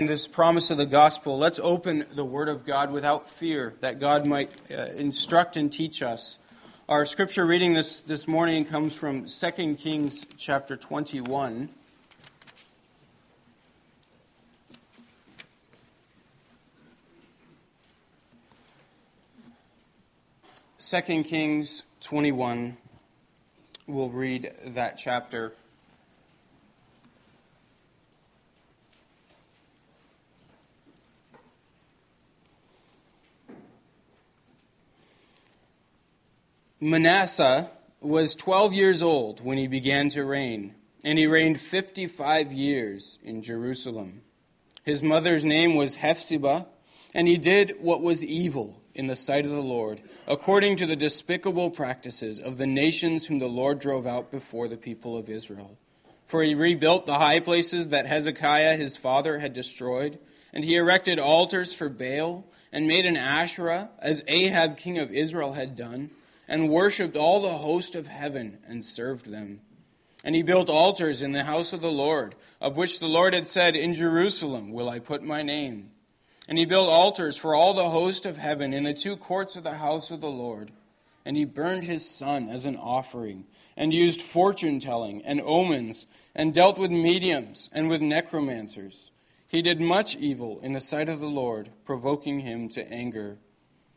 In this promise of the gospel, let's open the Word of God without fear that God might uh, instruct and teach us. Our scripture reading this, this morning comes from 2 Kings chapter 21. Second Kings 21. We'll read that chapter 'Manasseh was 12 years old when he began to reign, and he reigned 55 years in Jerusalem. His mother's name was Hephzibah, and he did what was evil in the sight of the Lord, according to the despicable practices of the nations whom the Lord drove out before the people of Israel. For he rebuilt the high places that Hezekiah his father had destroyed, and he erected altars for Baal, and made an Asherah, as Ahab king of Israel had done and worshipped all the host of heaven and served them. And he built altars in the house of the Lord, of which the Lord had said, In Jerusalem will I put my name. And he built altars for all the host of heaven in the two courts of the house of the Lord. And he burned his son as an offering, and used fortune telling and omens, and dealt with mediums and with necromancers. He did much evil in the sight of the Lord, provoking him to anger.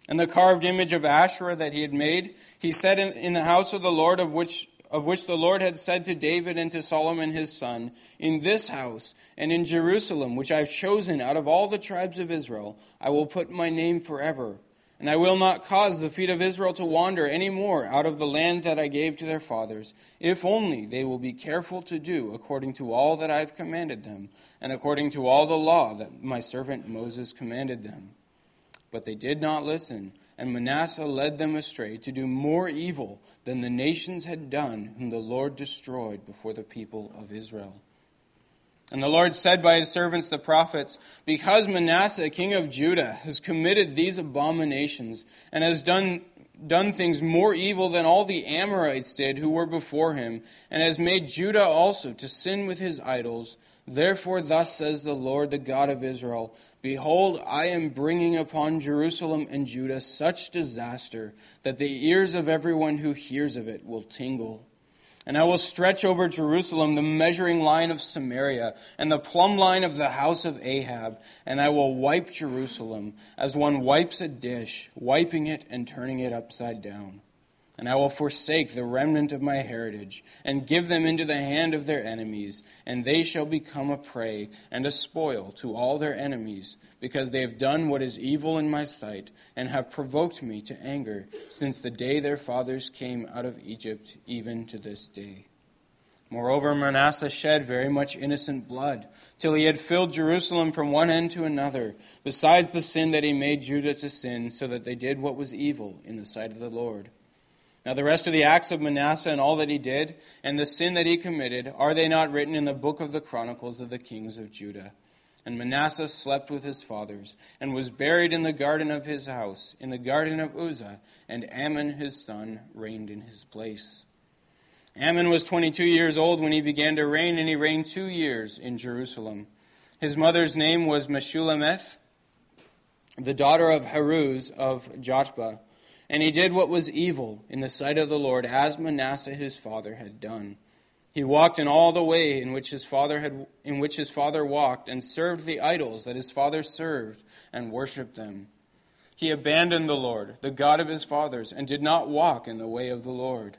And the carved image of Asherah that he had made, he set in, in the house of the Lord, of which, of which the Lord had said to David and to Solomon his son, In this house and in Jerusalem, which I have chosen out of all the tribes of Israel, I will put my name forever. And I will not cause the feet of Israel to wander any more out of the land that I gave to their fathers, if only they will be careful to do according to all that I have commanded them, and according to all the law that my servant Moses commanded them. But they did not listen, and Manasseh led them astray to do more evil than the nations had done, whom the Lord destroyed before the people of Israel. And the Lord said by his servants the prophets, Because Manasseh, king of Judah, has committed these abominations, and has done, done things more evil than all the Amorites did who were before him, and has made Judah also to sin with his idols, therefore thus says the Lord, the God of Israel, Behold, I am bringing upon Jerusalem and Judah such disaster that the ears of everyone who hears of it will tingle. And I will stretch over Jerusalem the measuring line of Samaria and the plumb line of the house of Ahab, and I will wipe Jerusalem as one wipes a dish, wiping it and turning it upside down. And I will forsake the remnant of my heritage, and give them into the hand of their enemies, and they shall become a prey and a spoil to all their enemies, because they have done what is evil in my sight, and have provoked me to anger, since the day their fathers came out of Egypt, even to this day. Moreover, Manasseh shed very much innocent blood, till he had filled Jerusalem from one end to another, besides the sin that he made Judah to sin, so that they did what was evil in the sight of the Lord. Now, the rest of the acts of Manasseh and all that he did, and the sin that he committed, are they not written in the book of the Chronicles of the kings of Judah? And Manasseh slept with his fathers, and was buried in the garden of his house, in the garden of Uzza, and Amon his son reigned in his place. Amon was 22 years old when he began to reign, and he reigned two years in Jerusalem. His mother's name was Meshullemeth, the daughter of Haruz of Jotbah. And he did what was evil in the sight of the Lord, as Manasseh his father had done. He walked in all the way in which his father had in which his father walked, and served the idols that his father served, and worshipped them. He abandoned the Lord, the God of his fathers, and did not walk in the way of the Lord.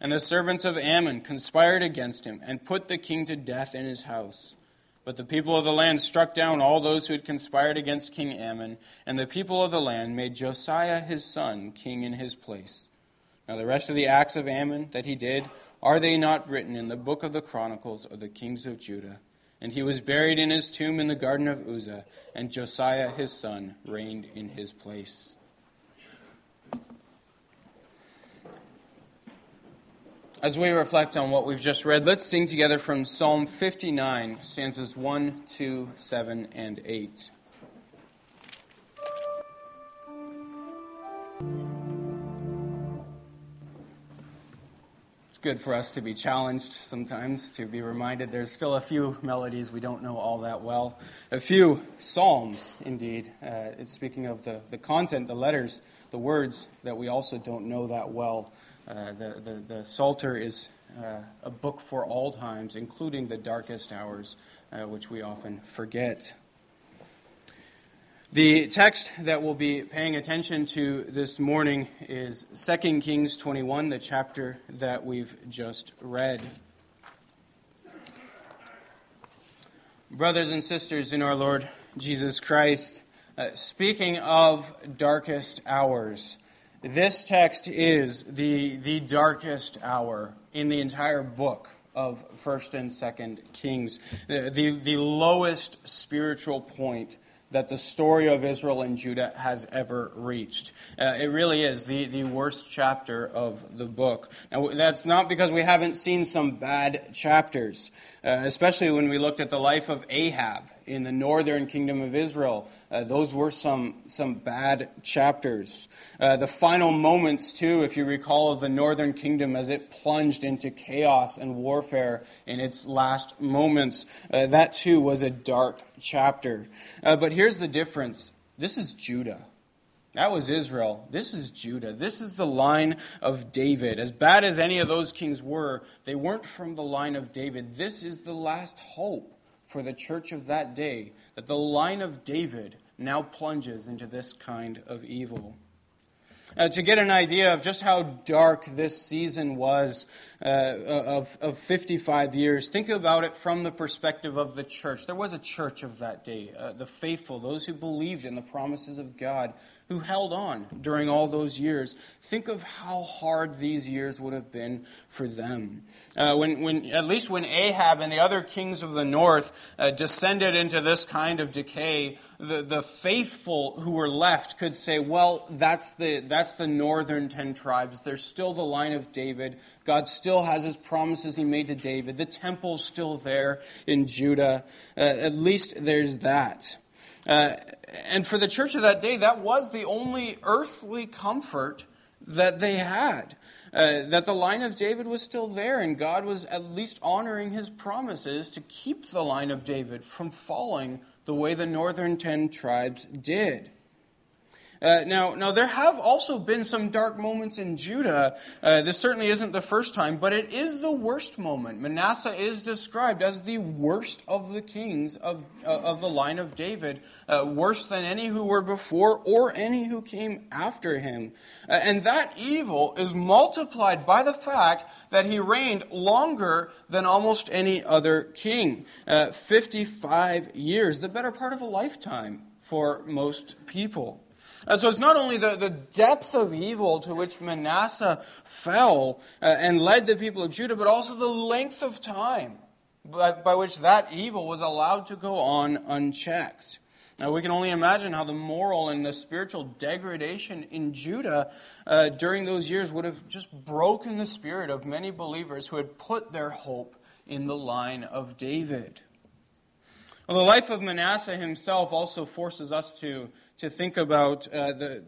And the servants of Amon conspired against him, and put the king to death in his house. But the people of the land struck down all those who had conspired against King Amon, and the people of the land made Josiah his son king in his place. Now, the rest of the acts of Amon that he did, are they not written in the book of the Chronicles of the kings of Judah? And he was buried in his tomb in the garden of Uzza, and Josiah his son reigned in his place. As we reflect on what we've just read, let's sing together from Psalm 59, stanzas 1, 2, 7, and 8. Let's good for us to be challenged sometimes, to be reminded there's still a few melodies we don't know all that well. A few psalms, indeed. Uh, it's speaking of the, the content, the letters, the words that we also don't know that well. Uh, the, the, the Psalter is uh, a book for all times, including the darkest hours, uh, which we often forget. The text that we'll be paying attention to this morning is 2 Kings 21, the chapter that we've just read. Brothers and sisters in our Lord Jesus Christ, uh, speaking of darkest hours, this text is the, the darkest hour in the entire book of 1st and 2nd Kings, the, the, the lowest spiritual point that the story of Israel and Judah has ever reached. Uh, it really is the, the worst chapter of the book. Now, that's not because we haven't seen some bad chapters, uh, especially when we looked at the life of Ahab in the northern kingdom of Israel. Uh, those were some, some bad chapters. Uh, the final moments, too, if you recall, of the northern kingdom as it plunged into chaos and warfare in its last moments, uh, that too was a dark chapter. Uh, but here's the difference this is Judah. That was Israel. This is Judah. This is the line of David. As bad as any of those kings were, they weren't from the line of David. This is the last hope for the church of that day that the line of David now plunges into this kind of evil. Uh, to get an idea of just how dark this season was uh, of, of 55 years, think about it from the perspective of the church. There was a church of that day, uh, the faithful, those who believed in the promises of God, who held on during all those years. Think of how hard these years would have been for them. Uh, when, when, at least when Ahab and the other kings of the north uh, descended into this kind of decay, the, the faithful who were left could say, well, that's the, that's the northern ten tribes. There's still the line of David. God still has his promises he made to David. The temple's still there in Judah. Uh, at least there's that. Uh, and for the church of that day, that was the only earthly comfort that they had. Uh, that the line of David was still there, and God was at least honoring his promises to keep the line of David from falling the way the northern ten tribes did. Uh, now, now, there have also been some dark moments in Judah. Uh, this certainly isn't the first time, but it is the worst moment. Manasseh is described as the worst of the kings of, uh, of the line of David, uh, worse than any who were before or any who came after him. Uh, and that evil is multiplied by the fact that he reigned longer than almost any other king 55 years, the better part of a lifetime for most people. Uh, so it's not only the, the depth of evil to which Manasseh fell uh, and led the people of Judah, but also the length of time by, by which that evil was allowed to go on unchecked. Now, we can only imagine how the moral and the spiritual degradation in Judah uh, during those years would have just broken the spirit of many believers who had put their hope in the line of David. Well, the life of Manasseh himself also forces us to to think about uh, the,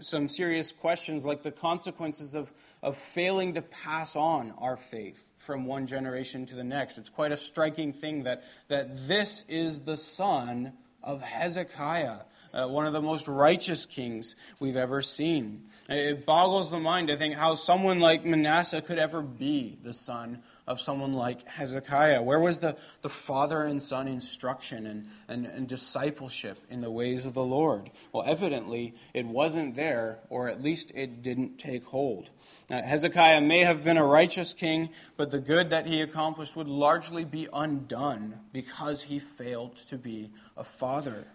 some serious questions like the consequences of, of failing to pass on our faith from one generation to the next. It's quite a striking thing that, that this is the son of Hezekiah, uh, one of the most righteous kings we've ever seen. It boggles the mind to think how someone like Manasseh could ever be the son of someone like Hezekiah? Where was the, the father and son instruction and, and, and discipleship in the ways of the Lord? Well, evidently, it wasn't there, or at least it didn't take hold. Uh, Hezekiah may have been a righteous king, but the good that he accomplished would largely be undone because he failed to be a father.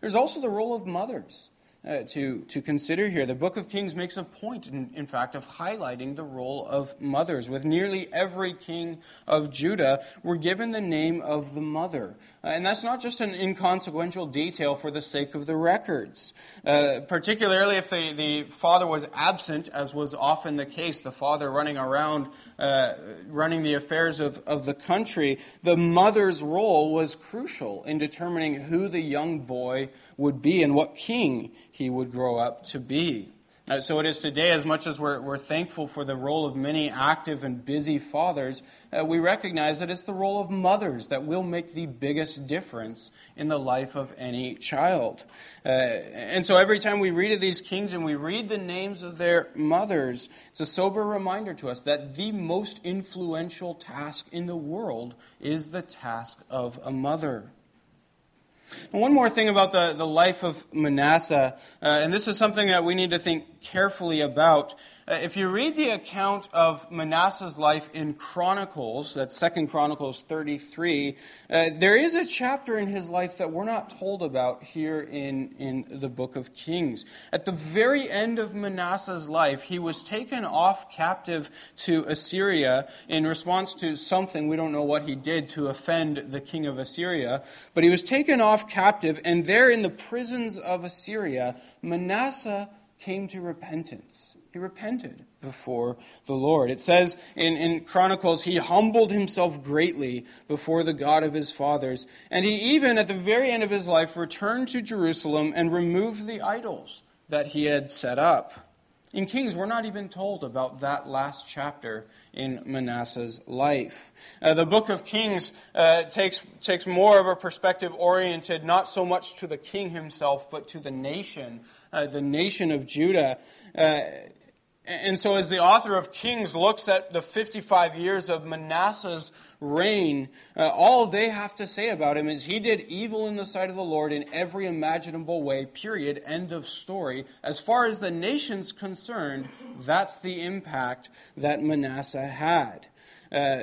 There's also the role of mothers uh, to, to consider here. The book of Kings makes a point, in, in fact, of highlighting the role of mothers. With nearly every king of Judah, we're given the name of the mother. Uh, and that's not just an inconsequential detail for the sake of the records. Uh, particularly if the, the father was absent, as was often the case, the father running around, uh, running the affairs of, of the country, the mother's role was crucial in determining who the young boy would be and what king he would grow up to be. Uh, so it is today, as much as we're, we're thankful for the role of many active and busy fathers, uh, we recognize that it's the role of mothers that will make the biggest difference in the life of any child. Uh, and so every time we read of these kings and we read the names of their mothers, it's a sober reminder to us that the most influential task in the world is the task of a mother. And one more thing about the, the life of Manasseh, uh, and this is something that we need to think carefully about. Uh, if you read the account of Manasseh's life in Chronicles, that's Second Chronicles 33, uh, there is a chapter in his life that we're not told about here in, in the book of Kings. At the very end of Manasseh's life, he was taken off captive to Assyria in response to something, we don't know what he did to offend the king of Assyria, but he was taken off captive, and there in the prisons of Assyria, Manasseh came to repentance. He repented before the Lord. It says in, in Chronicles, he humbled himself greatly before the God of his fathers. And he even, at the very end of his life, returned to Jerusalem and removed the idols that he had set up. In Kings, we're not even told about that last chapter in Manasseh's life. Uh, the book of Kings uh, takes, takes more of a perspective oriented not so much to the king himself, but to the nation, uh, the nation of Judah. And so, as the author of Kings looks at the 55 years of Manasseh's reign, uh, all they have to say about him is he did evil in the sight of the Lord in every imaginable way, period, end of story. As far as the nation's concerned, that's the impact that Manasseh had. Uh,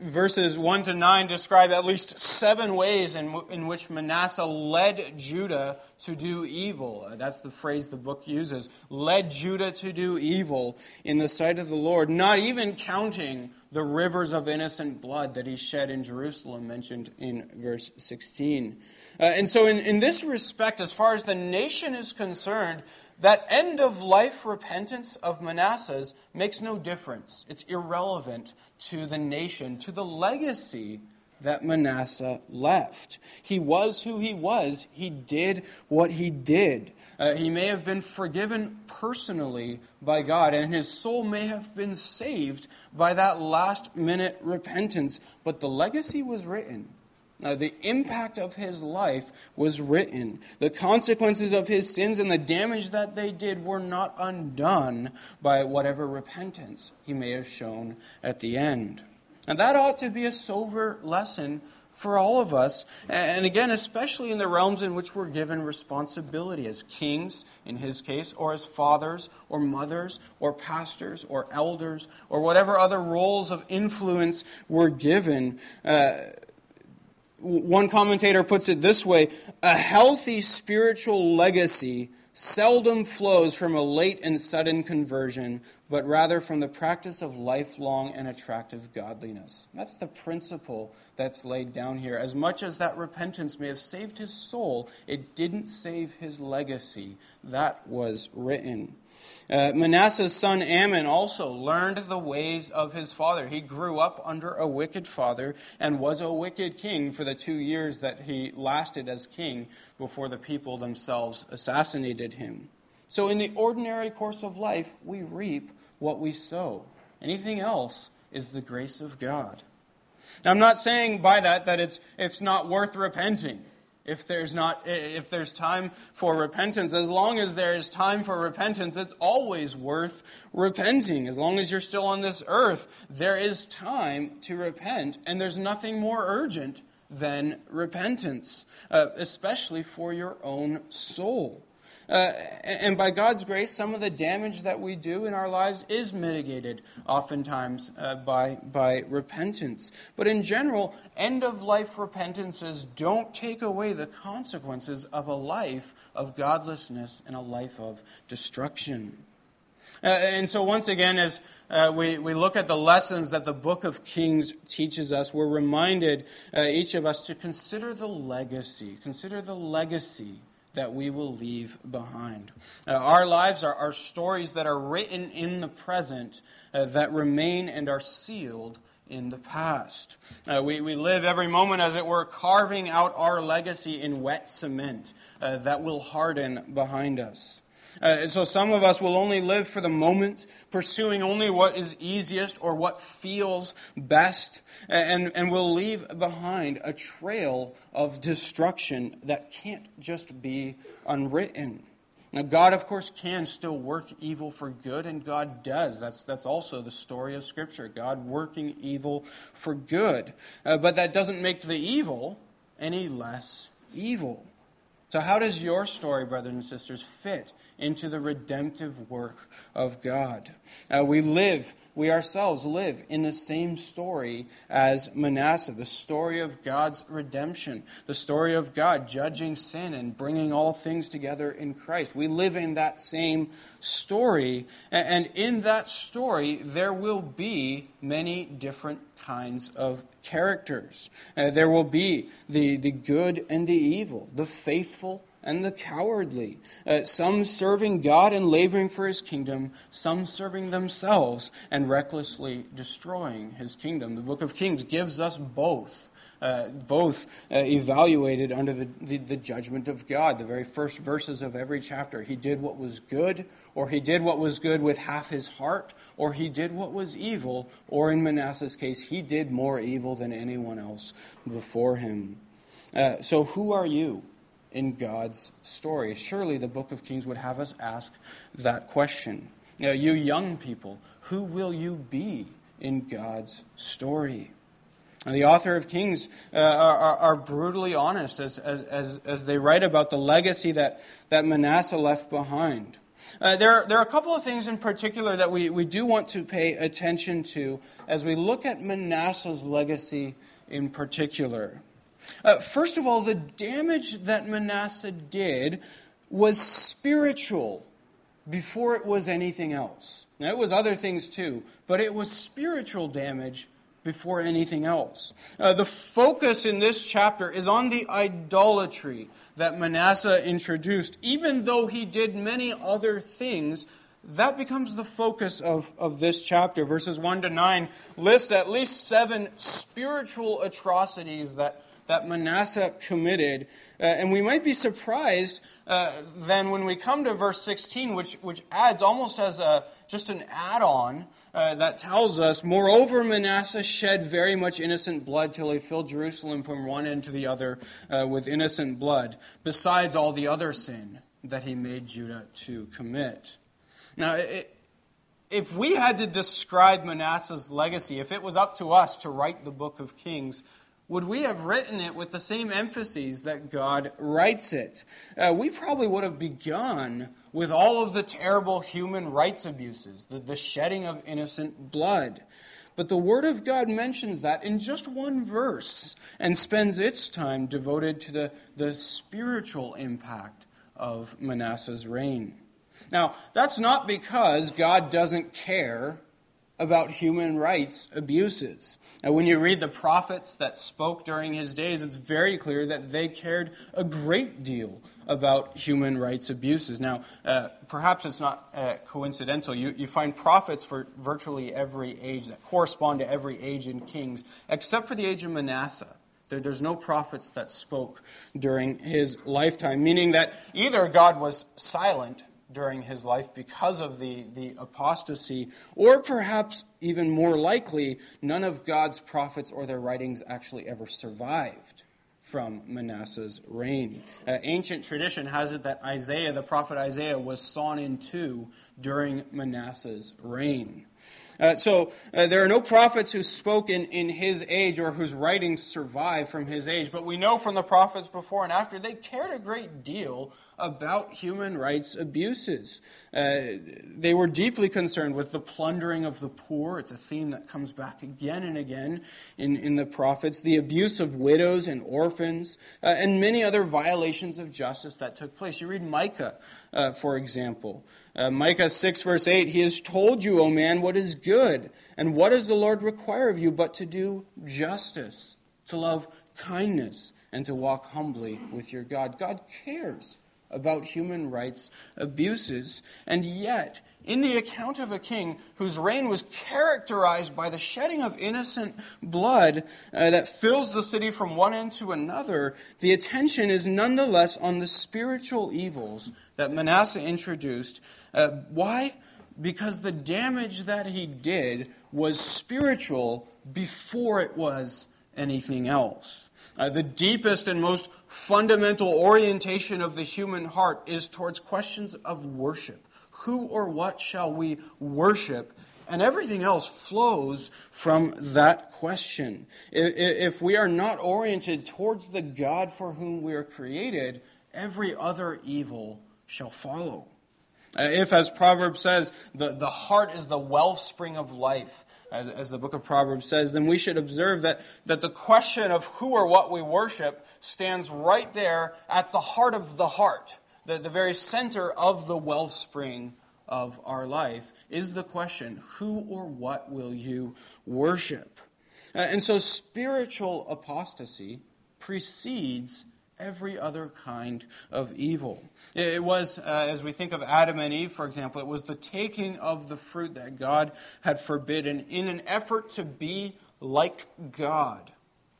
verses 1 to 9 describe at least seven ways in, in which Manasseh led Judah to do evil. That's the phrase the book uses. Led Judah to do evil in the sight of the Lord, not even counting the rivers of innocent blood that he shed in Jerusalem, mentioned in verse 16. Uh, and so, in, in this respect, as far as the nation is concerned, that end of life repentance of Manasseh's makes no difference. It's irrelevant to the nation, to the legacy that Manasseh left. He was who he was, he did what he did. Uh, he may have been forgiven personally by God, and his soul may have been saved by that last minute repentance, but the legacy was written. Uh, the impact of his life was written. The consequences of his sins and the damage that they did were not undone by whatever repentance he may have shown at the end. And that ought to be a sober lesson for all of us. And again, especially in the realms in which we're given responsibility as kings, in his case, or as fathers, or mothers, or pastors, or elders, or whatever other roles of influence we're given. Uh, one commentator puts it this way a healthy spiritual legacy seldom flows from a late and sudden conversion, but rather from the practice of lifelong and attractive godliness. That's the principle that's laid down here. As much as that repentance may have saved his soul, it didn't save his legacy. That was written. Uh, Manasseh's son Amon also learned the ways of his father. He grew up under a wicked father and was a wicked king for the two years that he lasted as king before the people themselves assassinated him. So, in the ordinary course of life, we reap what we sow. Anything else is the grace of God. Now, I'm not saying by that that it's, it's not worth repenting if there's not if there's time for repentance as long as there is time for repentance it's always worth repenting. As long as you're still on this earth there is time to repent and there's nothing more urgent than repentance uh, especially for your own soul uh, and by God's grace, some of the damage that we do in our lives is mitigated oftentimes uh, by, by repentance. But in general, end of life repentances don't take away the consequences of a life of godlessness and a life of destruction. Uh, and so, once again, as uh, we, we look at the lessons that the book of Kings teaches us, we're reminded, uh, each of us, to consider the legacy. Consider the legacy that we will leave behind. Uh, our lives are, are stories that are written in the present uh, that remain and are sealed in the past. Uh, we, we live every moment, as it were, carving out our legacy in wet cement uh, that will harden behind us. Uh, so some of us will only live for the moment, pursuing only what is easiest or what feels best, and, and will leave behind a trail of destruction that can't just be unwritten. Now, God, of course, can still work evil for good, and God does. That's, that's also the story of Scripture God working evil for good. Uh, but that doesn't make the evil any less evil. So, how does your story, brothers and sisters, fit into the redemptive work of God? Uh, we live, we ourselves live in the same story as Manasseh, the story of God's redemption, the story of God judging sin and bringing all things together in Christ. We live in that same story, and in that story, there will be many different kinds of characters. Uh, there will be the, the good and the evil, the faithful and the cowardly, uh, some serving God and laboring for his kingdom, some serving themselves and recklessly destroying his kingdom. The book of Kings gives us both uh, both uh, evaluated under the, the, the, judgment of God. The very first verses of every chapter. He did what was good, or he did what was good with half his heart, or he did what was evil, or in Manasseh's case, he did more evil than anyone else before him. Uh, so, who are you? In God's story. Surely the book of Kings would have us ask that question. You, you young people, who will you be in God's story? And the author of Kings uh, are, are, brutally honest as, as, as they write about the legacy that, that Manasseh left behind. Uh, there, there are a couple of things in particular that we, we do want to pay attention to as we look at Manasseh's legacy in particular. Uh, first of all, the damage that Manasseh did was spiritual before it was anything else. Now, it was other things too, but it was spiritual damage before anything else. Uh, the focus in this chapter is on the idolatry that Manasseh introduced. Even though he did many other things, that becomes the focus of, of this chapter. Verses 1 to 9 list at least seven spiritual atrocities that that Manasseh committed. Uh, and we might be surprised uh, then when we come to verse 16, which, which adds almost as a, just an add on uh, that tells us, Moreover, Manasseh shed very much innocent blood till he filled Jerusalem from one end to the other uh, with innocent blood, besides all the other sin that he made Judah to commit. Now, it, if we had to describe Manasseh's legacy, if it was up to us to write the book of Kings, would we have written it with the same emphases that God writes it? Uh, we probably would have begun with all of the terrible human rights abuses, the, the shedding of innocent blood. But the Word of God mentions that in just one verse and spends its time devoted to the, the spiritual impact of Manasseh's reign. Now, that's not because God doesn't care about human rights abuses. And when you read the prophets that spoke during his days, it's very clear that they cared a great deal about human rights abuses. Now, uh, perhaps it's not uh, coincidental. You, you find prophets for virtually every age that correspond to every age in Kings, except for the age of Manasseh. There, there's no prophets that spoke during his lifetime, meaning that either God was silent during his life because of the, the apostasy, or perhaps even more likely, none of God's prophets or their writings actually ever survived from Manasseh's reign. Uh, ancient tradition has it that Isaiah, the prophet Isaiah, was sawn in two during Manasseh's reign. Uh, so uh, there are no prophets who spoke in, in his age or whose writings survive from his age, but we know from the prophets before and after they cared a great deal about human rights abuses. Uh, they were deeply concerned with the plundering of the poor. It's a theme that comes back again and again in, in the prophets. The abuse of widows and orphans, uh, and many other violations of justice that took place. You read Micah, uh, for example. Uh, Micah 6, verse 8 He has told you, O man, what is good, and what does the Lord require of you but to do justice, to love kindness, and to walk humbly with your God? God cares about human rights abuses. And yet, in the account of a king whose reign was characterized by the shedding of innocent blood uh, that fills the city from one end to another, the attention is nonetheless on the spiritual evils that Manasseh introduced. Uh, why? Because the damage that he did was spiritual before it was anything else. Uh, the deepest and most fundamental orientation of the human heart is towards questions of worship. Who or what shall we worship? And everything else flows from that question. If we are not oriented towards the God for whom we are created, every other evil shall follow. Uh, if, as Proverbs says, the, the heart is the wellspring of life, as, as the book of Proverbs says, then we should observe that, that the question of who or what we worship stands right there at the heart of the heart, the, the very center of the wellspring of our life is the question who or what will you worship? Uh, and so spiritual apostasy precedes every other kind of evil. It was, uh, as we think of Adam and Eve, for example, it was the taking of the fruit that God had forbidden in an effort to be like God.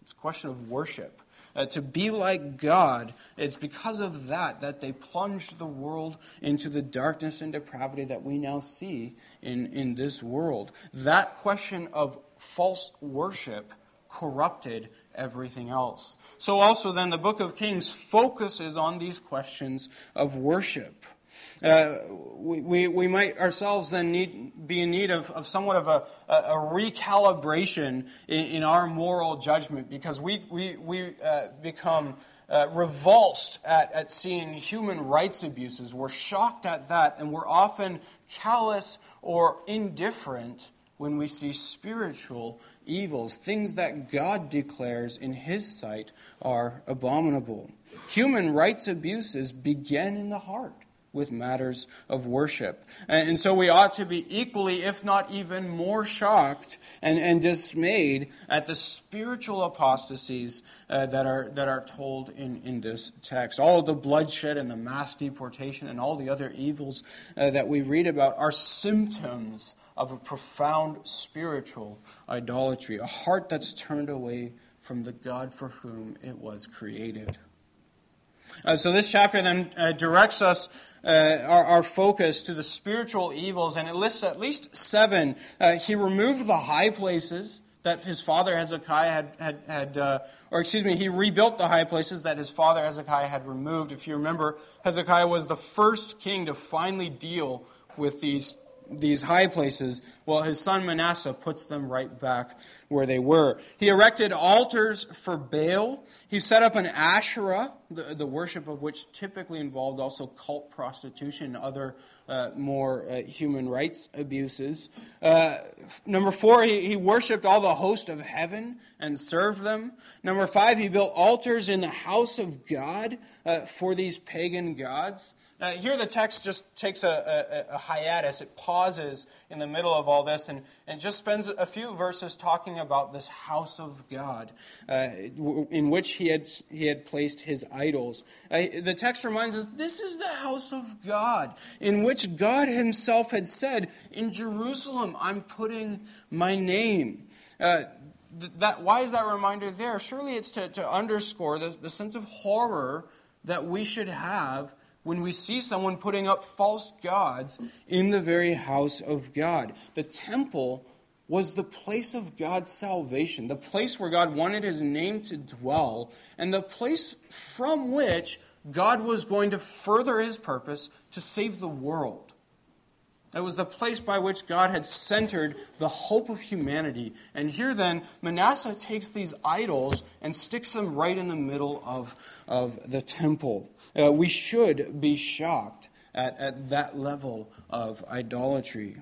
It's a question of worship. Uh, to be like God, it's because of that that they plunged the world into the darkness and depravity that we now see in, in this world. That question of false worship corrupted everything else. So, also, then, the book of Kings focuses on these questions of worship. Uh, we, we, might ourselves then need, be in need of, of somewhat of a, a, recalibration in, in, our moral judgment because we, we, we uh, become uh, revulsed at, at seeing human rights abuses. We're shocked at that, and we're often callous or indifferent when we see spiritual evils, things that God declares in His sight are abominable. Human rights abuses begin in the heart with matters of worship. And, so we ought to be equally, if not even more, shocked and, and dismayed at the spiritual apostasies uh, that, are, that are told in, in this text. All the bloodshed and the mass deportation and all the other evils uh, that we read about are symptoms of a profound spiritual idolatry, a heart that's turned away from the God for whom it was created. Uh, so this chapter then uh, directs us uh, our, our, focus to the spiritual evils, and it lists at least seven. Uh, he removed the high places that his father Hezekiah had, had, had uh, or excuse me, he rebuilt the high places that his father Hezekiah had removed. If you remember, Hezekiah was the first king to finally deal with these these high places, well, his son Manasseh puts them right back where they were. He erected altars for Baal. He set up an Asherah, the, the worship of which typically involved also cult prostitution and other uh, more uh, human rights abuses. Uh, number four, he, he worshiped all the host of heaven and served them. Number five, he built altars in the house of God uh, for these pagan gods. Uh, here, the text just takes a, a, a, hiatus. It pauses in the middle of all this and, and just spends a few verses talking about this house of God uh, in which he had, he had placed his idols. Uh, the text reminds us this is the house of God in which God himself had said, In Jerusalem, I'm putting my name. Uh, that, why is that reminder there? Surely it's to, to underscore the, the sense of horror that we should have when we see someone putting up false gods in the very house of God. The temple was the place of God's salvation, the place where God wanted his name to dwell, and the place from which God was going to further his purpose to save the world. It was the place by which God had centered the hope of humanity. And here then, Manasseh takes these idols and sticks them right in the middle of, of the temple. Uh, we should be shocked at, at that level of idolatry.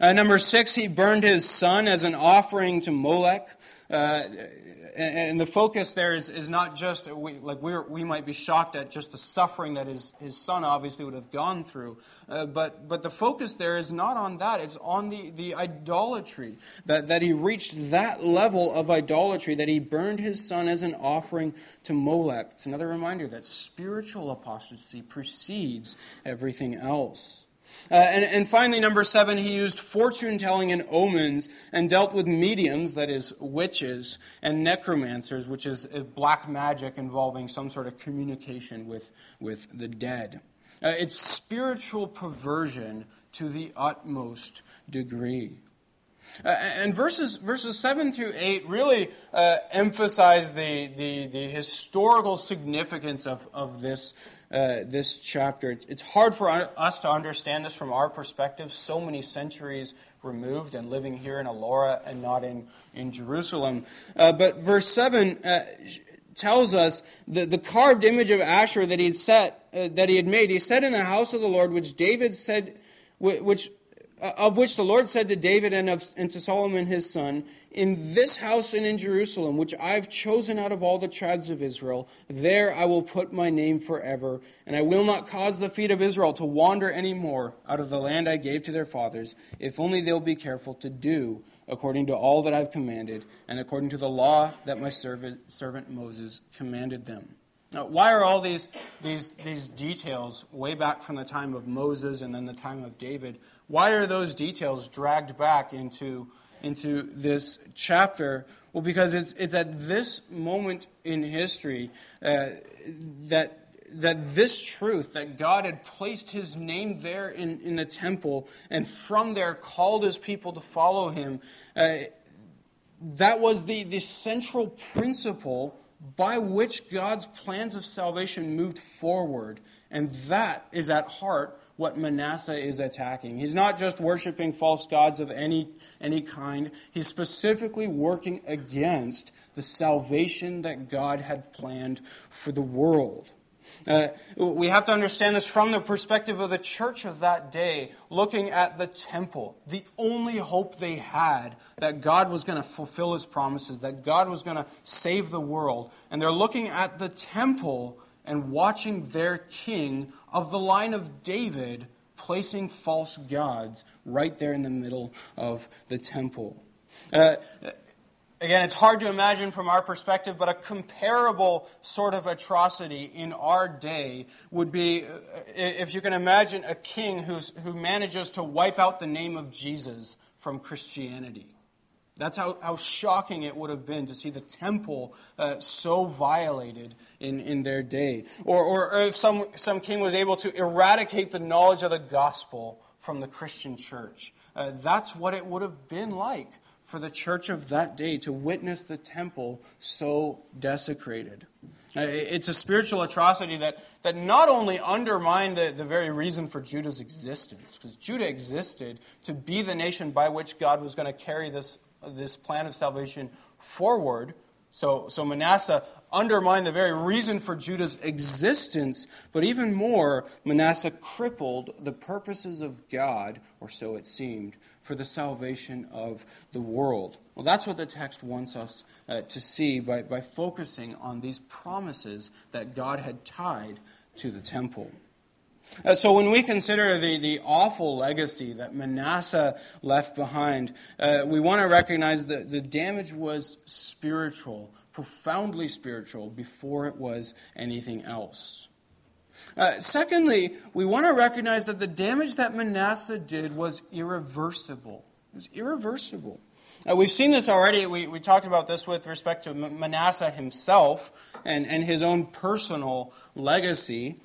Uh, number six, he burned his son as an offering to Molech. Uh, and, the focus there is, is not just, we, like we we might be shocked at just the suffering that his, his son obviously would have gone through. Uh, but, but the focus there is not on that. It's on the, the idolatry. That, that he reached that level of idolatry, that he burned his son as an offering to Molech. It's another reminder that spiritual apostasy precedes everything else. Uh, and, and finally, number seven, he used fortune telling and omens and dealt with mediums, that is, witches, and necromancers, which is black magic involving some sort of communication with, with the dead. Uh, it's spiritual perversion to the utmost degree. Uh, and verses, verses 7 to 8 really uh, emphasize the, the, the, historical significance of, of this, uh, this chapter. It's, it's hard for us to understand this from our perspective, so many centuries removed and living here in Elora and not in, in Jerusalem. Uh, but verse 7 uh, tells us that the carved image of Asher that he had set, uh, that he had made, he set in the house of the Lord, which David said, which Uh, of which the Lord said to David and, of, and to Solomon his son, In this house and in Jerusalem, which I've chosen out of all the tribes of Israel, there I will put my name forever, and I will not cause the feet of Israel to wander any more out of the land I gave to their fathers, if only they'll be careful to do according to all that I've commanded, and according to the law that my servant, servant Moses commanded them. Now, why are all these, these, these details way back from the time of Moses and then the time of David? Why are those details dragged back into, into this chapter? Well, because it's, it's at this moment in history uh, that that this truth, that God had placed his name there in, in the temple and from there called his people to follow him, uh, that was the, the central principle by which God's plans of salvation moved forward. And that is at heart what Manasseh is attacking. He's not just worshiping false gods of any, any kind, he's specifically working against the salvation that God had planned for the world. Uh, we have to understand this from the perspective of the church of that day, looking at the temple. The only hope they had that God was going to fulfill his promises, that God was going to save the world. And they're looking at the temple and watching their king of the line of David placing false gods right there in the middle of the temple. Uh, again, it's hard to imagine from our perspective, but a comparable sort of atrocity in our day would be uh, if you can imagine a king who's, who manages to wipe out the name of Jesus from Christianity. That's how, how shocking it would have been to see the temple uh, so violated in, in their day. Or, or if some, some king was able to eradicate the knowledge of the gospel from the Christian church. Uh, that's what it would have been like for the church of that day to witness the temple so desecrated. Uh, it's a spiritual atrocity that, that not only undermined the, the very reason for Judah's existence, because Judah existed to be the nation by which God was going to carry this this plan of salvation forward. So, so Manasseh undermined the very reason for Judah's existence, but even more, Manasseh crippled the purposes of God, or so it seemed, for the salvation of the world. Well, that's what the text wants us uh, to see by, by focusing on these promises that God had tied to the temple. Uh, so when we consider the, the awful legacy that Manasseh left behind, uh, we want to recognize that the damage was spiritual, profoundly spiritual, before it was anything else. Uh, secondly, we want to recognize that the damage that Manasseh did was irreversible. It was irreversible. Uh, we've seen this already. We, we talked about this with respect to Manasseh himself and, and his own personal legacy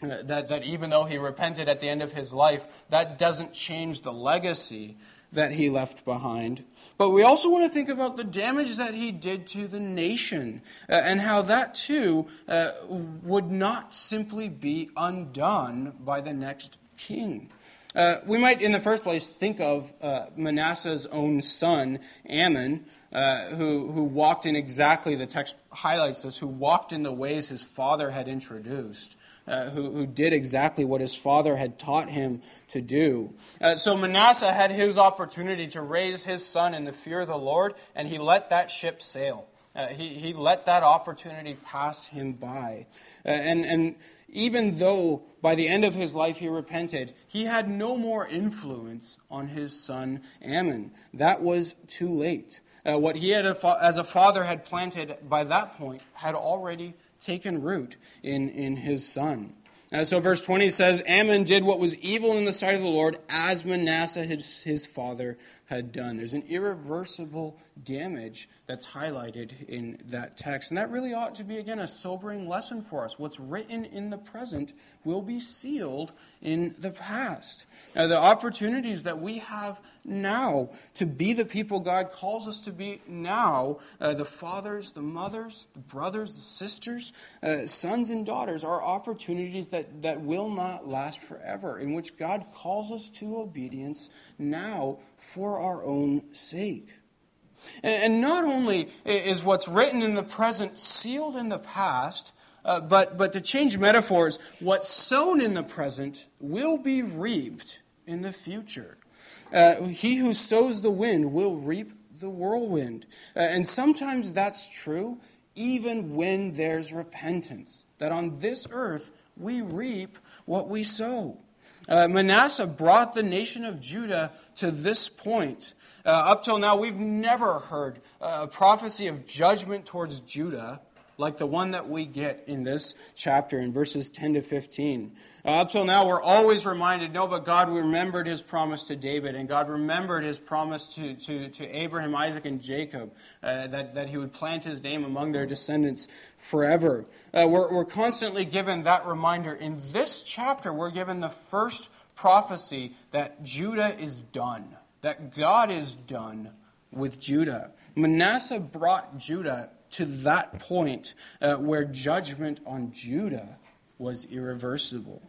that, that even though he repented at the end of his life, that doesn't change the legacy that he left behind. But we also want to think about the damage that he did to the nation uh, and how that too uh, would not simply be undone by the next king. Uh, we might, in the first place, think of uh, Manasseh's own son, Amon, uh, who, who walked in exactly, the text highlights this, who walked in the ways his father had introduced. Uh, who, who did exactly what his father had taught him to do. Uh, so Manasseh had his opportunity to raise his son in the fear of the Lord, and he let that ship sail. Uh, he, he let that opportunity pass him by. Uh, and, and even though by the end of his life he repented, he had no more influence on his son Amon. That was too late. Uh, what he had as a father had planted by that point had already taken root in, in his son. Uh, so verse 20 says, Amon did what was evil in the sight of the Lord, as Manasseh, his, his father, had done. There's an irreversible damage that's highlighted in that text. And that really ought to be, again, a sobering lesson for us. What's written in the present will be sealed in the past. Now, the opportunities that we have now to be the people God calls us to be now, uh, the fathers, the mothers, the brothers, the sisters, uh, sons and daughters, are opportunities that, that will not last forever, in which God calls us to obedience now for our own sake. And not only is what's written in the present sealed in the past, uh, but, but to change metaphors, what's sown in the present will be reaped in the future. Uh, he who sows the wind will reap the whirlwind. Uh, and sometimes that's true even when there's repentance, that on this earth we reap what we sow. Uh, Manasseh brought the nation of Judah to this point. Uh, up till now, we've never heard a prophecy of judgment towards Judah like the one that we get in this chapter in verses 10 to 15. Uh, up till now, we're always reminded no, but God remembered his promise to David, and God remembered his promise to, to, to Abraham, Isaac, and Jacob, uh, that, that he would plant his name among their descendants forever. Uh, we're, we're constantly given that reminder. In this chapter, we're given the first prophecy that Judah is done, that God is done with Judah. Manasseh brought Judah to that point uh, where judgment on Judah was irreversible.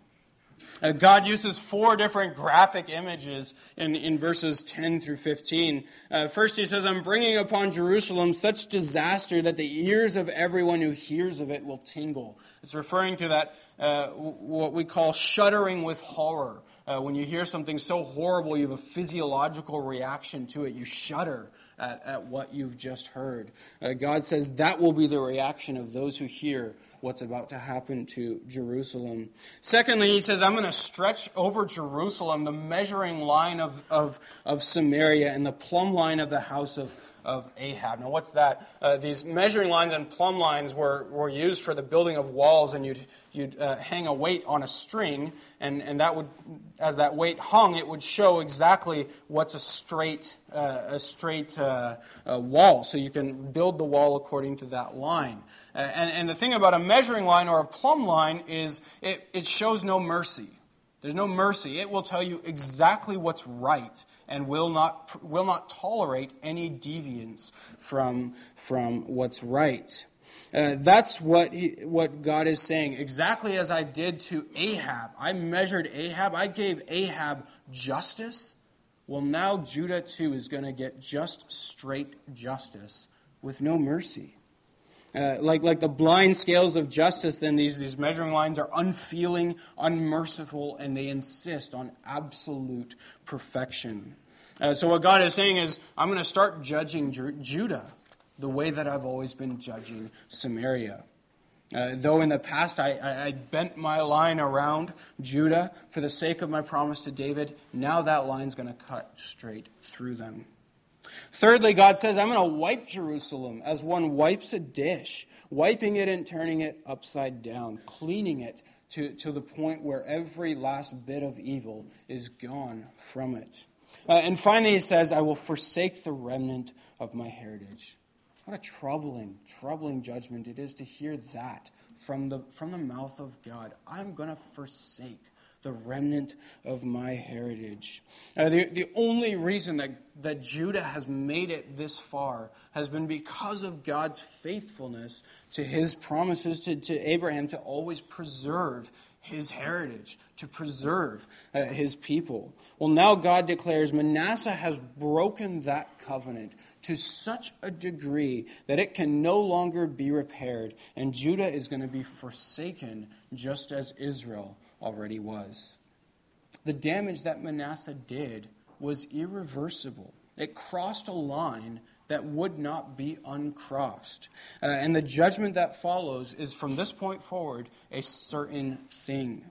Uh, God uses four different graphic images in, in verses 10 through 15. Uh, first, he says, I'm bringing upon Jerusalem such disaster that the ears of everyone who hears of it will tingle. It's referring to that, uh, what we call shuddering with horror. Uh, when you hear something so horrible, you have a physiological reaction to it. You shudder at, at what you've just heard. Uh, God says that will be the reaction of those who hear what's about to happen to Jerusalem. Secondly, he says, I'm going to stretch over Jerusalem the measuring line of, of, of Samaria and the plumb line of the house of, of Ahab. Now, what's that? Uh, these measuring lines and plumb lines were, were used for the building of walls, and you'd, you'd uh, hang a weight on a string, and, and that would, as that weight hung, it would show exactly what's a straight, uh, a straight uh, uh, wall. So you can build the wall according to that line. Uh, and, and the thing about a measuring line or a plumb line is it, it shows no mercy. There's no mercy. It will tell you exactly what's right and will not, will not tolerate any deviance from, from what's right. Uh, that's what, he, what God is saying. Exactly as I did to Ahab. I measured Ahab. I gave Ahab justice. Well, now Judah too is going to get just straight justice with no mercy. Uh, like, like the blind scales of justice, then these, these measuring lines are unfeeling, unmerciful, and they insist on absolute perfection. Uh, so, what God is saying is, I'm going to start judging Judah the way that I've always been judging Samaria. Uh, though in the past I, I, I, bent my line around Judah for the sake of my promise to David, now that line's going to cut straight through them. Thirdly, God says, I'm going to wipe Jerusalem as one wipes a dish, wiping it and turning it upside down, cleaning it to, to the point where every last bit of evil is gone from it. Uh, and finally, he says, I will forsake the remnant of my heritage. What a troubling, troubling judgment it is to hear that from the, from the mouth of God. I'm going to forsake the remnant of my heritage. Uh, the, the only reason that that Judah has made it this far has been because of God's faithfulness to his promises to, to Abraham to always preserve his heritage, to preserve uh, his people. Well, now God declares Manasseh has broken that covenant to such a degree that it can no longer be repaired, and Judah is going to be forsaken just as Israel already was. The damage that Manasseh did was irreversible. It crossed a line that would not be uncrossed. Uh, and the judgment that follows is from this point forward a certain thing.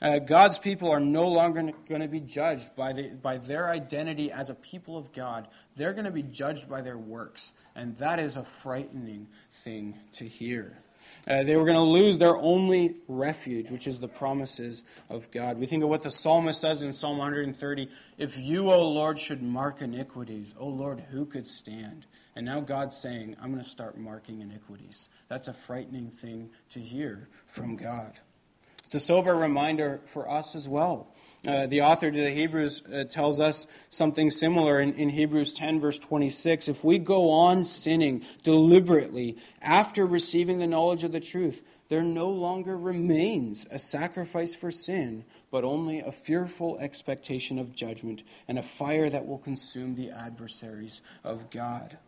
Uh, God's people are no longer going to be judged by, the, by their identity as a people of God. They're going to be judged by their works. And that is a frightening thing to hear. Uh, they were going to lose their only refuge, which is the promises of God. We think of what the psalmist says in Psalm 130 If you, O Lord, should mark iniquities, O Lord, who could stand? And now God's saying, I'm going to start marking iniquities. That's a frightening thing to hear from God. It's a sober reminder for us as well. Uh, the author to the Hebrews uh, tells us something similar in, in Hebrews 10, verse 26. If we go on sinning deliberately after receiving the knowledge of the truth, there no longer remains a sacrifice for sin, but only a fearful expectation of judgment and a fire that will consume the adversaries of God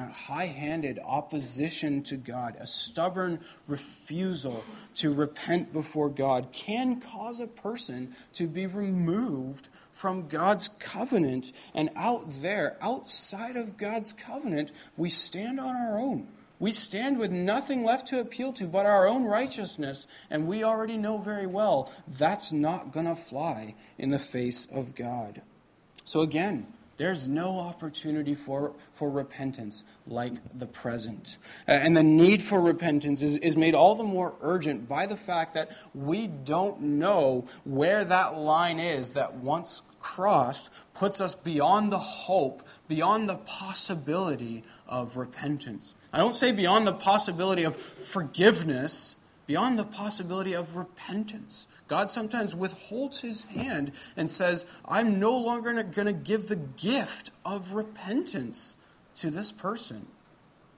high handed opposition to God, a stubborn refusal to repent before God, can cause a person to be removed from God's covenant. And out there, outside of God's covenant, we stand on our own. We stand with nothing left to appeal to but our own righteousness, and we already know very well that's not going to fly in the face of God. So, again, there's no opportunity for, for repentance like the present. And the need for repentance is, is made all the more urgent by the fact that we don't know where that line is that once crossed puts us beyond the hope, beyond the possibility of repentance. I don't say beyond the possibility of forgiveness, beyond the possibility of repentance. God sometimes withholds his hand and says, I'm no longer going to give the gift of repentance to this person.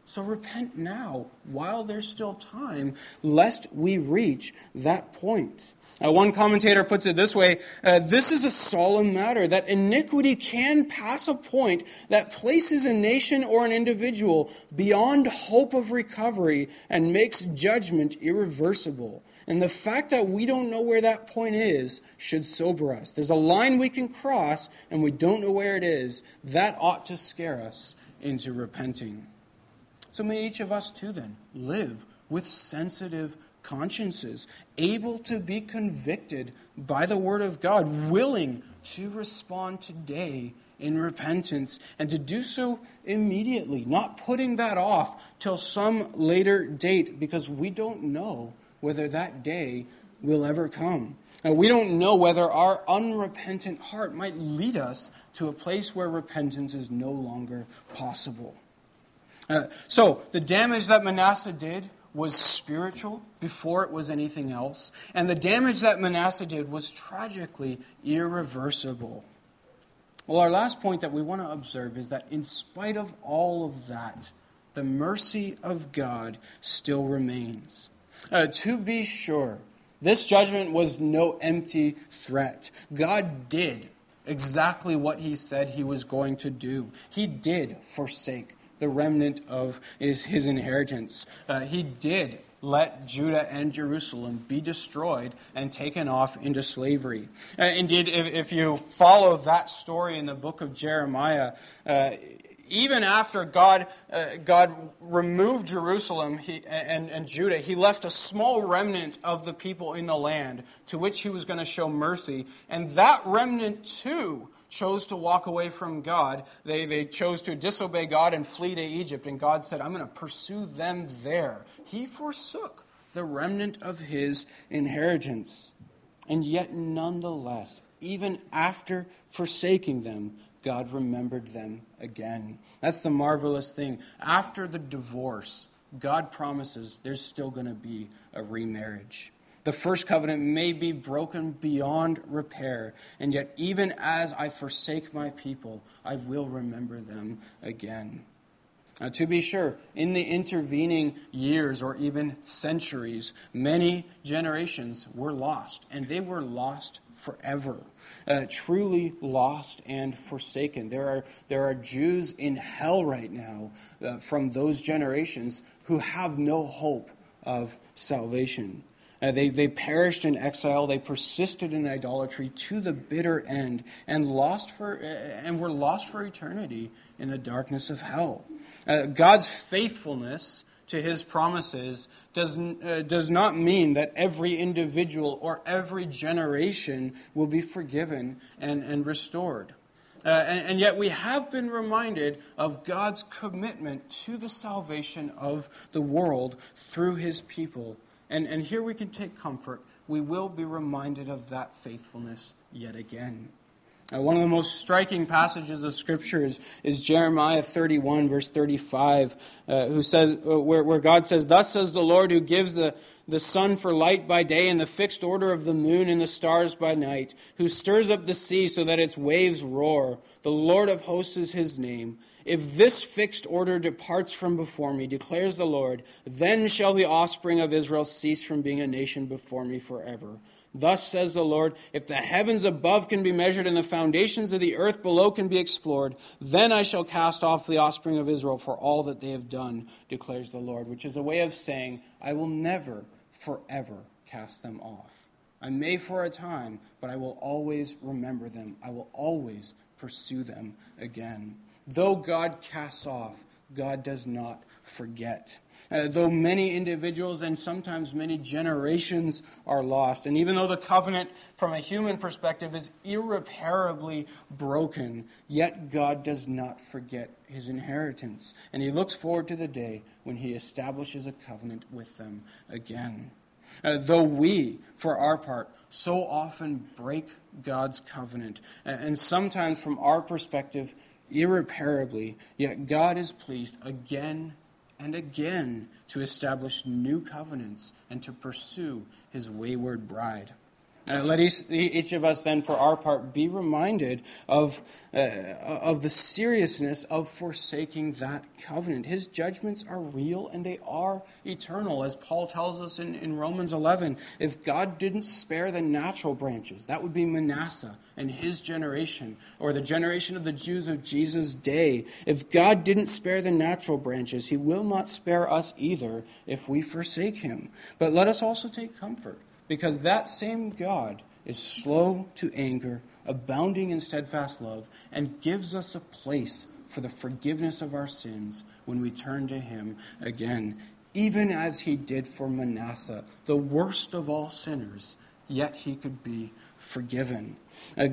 So repent now while there's still time, lest we reach that point. Uh, one commentator puts it this way uh, This is a solemn matter that iniquity can pass a point that places a nation or an individual beyond hope of recovery and makes judgment irreversible. And the fact that we don't know where that point is should sober us. There's a line we can cross and we don't know where it is. That ought to scare us into repenting. So may each of us, too, then, live with sensitive consciences, able to be convicted by the Word of God, willing to respond today in repentance and to do so immediately, not putting that off till some later date because we don't know whether that day will ever come. Now, we don't know whether our unrepentant heart might lead us to a place where repentance is no longer possible. Uh, so, the damage that Manasseh did was spiritual before it was anything else. And the damage that Manasseh did was tragically irreversible. Well, our last point that we want to observe is that in spite of all of that, the mercy of God still remains. Uh, to be sure, this judgment was no empty threat. God did exactly what he said he was going to do. He did forsake the remnant of his, his inheritance. Uh, he did let Judah and Jerusalem be destroyed and taken off into slavery. Uh, indeed, if, if, you follow that story in the book of Jeremiah, uh, even after God, uh, God removed Jerusalem he, and, and Judah, he left a small remnant of the people in the land to which he was going to show mercy. And that remnant, too, chose to walk away from God. They, they chose to disobey God and flee to Egypt. And God said, I'm going to pursue them there. He forsook the remnant of his inheritance. And yet, nonetheless, even after forsaking them, God remembered them again. That's the marvelous thing. After the divorce, God promises there's still going to be a remarriage. The first covenant may be broken beyond repair, and yet, even as I forsake my people, I will remember them again. Now, to be sure, in the intervening years or even centuries, many generations were lost, and they were lost forever. Uh, truly lost and forsaken. There are, there are Jews in hell right now uh, from those generations who have no hope of salvation. Uh, they, they perished in exile. They persisted in idolatry to the bitter end and lost for uh, and were lost for eternity in the darkness of hell. Uh, God's faithfulness to his promises does, uh, does not mean that every individual or every generation will be forgiven and, and restored. Uh, and, and, yet we have been reminded of God's commitment to the salvation of the world through his people. And, and here we can take comfort. We will be reminded of that faithfulness yet again. Uh, one of the most striking passages of Scripture is, is Jeremiah 31, verse 35, uh, who says, uh, where, where God says, Thus says the Lord who gives the, the sun for light by day and the fixed order of the moon and the stars by night, who stirs up the sea so that its waves roar. The Lord of hosts is his name. If this fixed order departs from before me, declares the Lord, then shall the offspring of Israel cease from being a nation before me forever. Thus says the Lord, if the heavens above can be measured and the foundations of the earth below can be explored, then I shall cast off the offspring of Israel for all that they have done, declares the Lord, which is a way of saying, I will never, forever cast them off. I may for a time, but I will always remember them. I will always pursue them again. Though God casts off, God does not forget. Uh, though many individuals and sometimes many generations are lost. And even though the covenant from a human perspective is irreparably broken, yet God does not forget his inheritance. And he looks forward to the day when he establishes a covenant with them again. Uh, though we, for our part, so often break God's covenant, and sometimes from our perspective, irreparably, yet God is pleased again and again to establish new covenants and to pursue his wayward bride. Uh, let each, each, of us then, for our part, be reminded of, uh, of the seriousness of forsaking that covenant. His judgments are real and they are eternal. As Paul tells us in, in Romans 11, if God didn't spare the natural branches, that would be Manasseh and his generation, or the generation of the Jews of Jesus' day. If God didn't spare the natural branches, he will not spare us either if we forsake him. But let us also take comfort because that same God is slow to anger, abounding in steadfast love, and gives us a place for the forgiveness of our sins when we turn to Him again, even as He did for Manasseh, the worst of all sinners, yet He could be forgiven.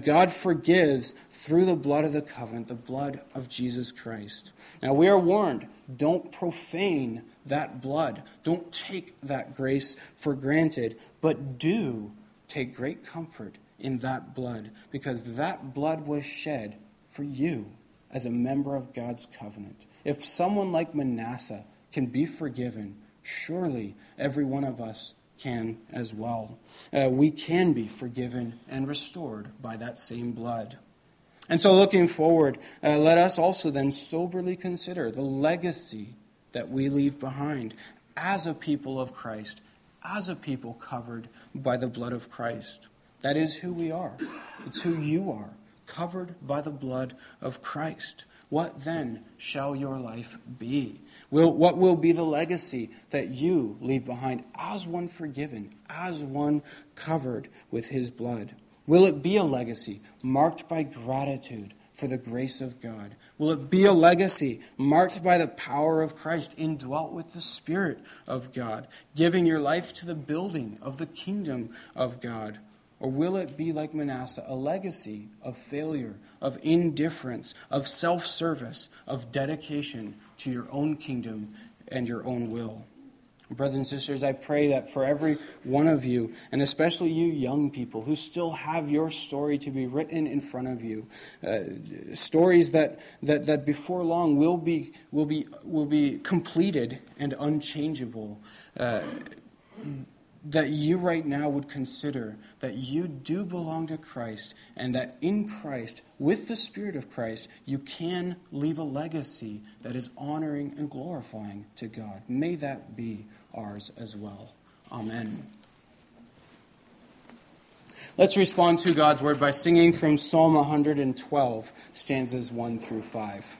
God forgives through the blood of the covenant, the blood of Jesus Christ. Now we are warned don't profane that blood. Don't take that grace for granted, but do take great comfort in that blood because that blood was shed for you as a member of God's covenant. If someone like Manasseh can be forgiven, surely every one of us can as well. Uh, we can be forgiven and restored by that same blood. And so, looking forward, uh, let us also then soberly consider the legacy that we leave behind as a people of Christ, as a people covered by the blood of Christ. That is who we are. It's who you are, covered by the blood of Christ. What then shall your life be? Will, what will be the legacy that you leave behind as one forgiven, as one covered with his blood? Will it be a legacy marked by gratitude for the grace of God? Will it be a legacy marked by the power of Christ, indwelt with the Spirit of God, giving your life to the building of the kingdom of God? Or will it be like Manasseh, a legacy of failure, of indifference, of self service, of dedication to your own kingdom and your own will? Brothers and sisters, I pray that for every one of you, and especially you young people who still have your story to be written in front of you, uh, stories that, that, that before long will be, will, be, will be completed and unchangeable. Uh, that you right now would consider that you do belong to Christ and that in Christ, with the Spirit of Christ, you can leave a legacy that is honoring and glorifying to God. May that be ours as well. Amen. Let's respond to God's word by singing from Psalm 112, stanzas 1 through 5.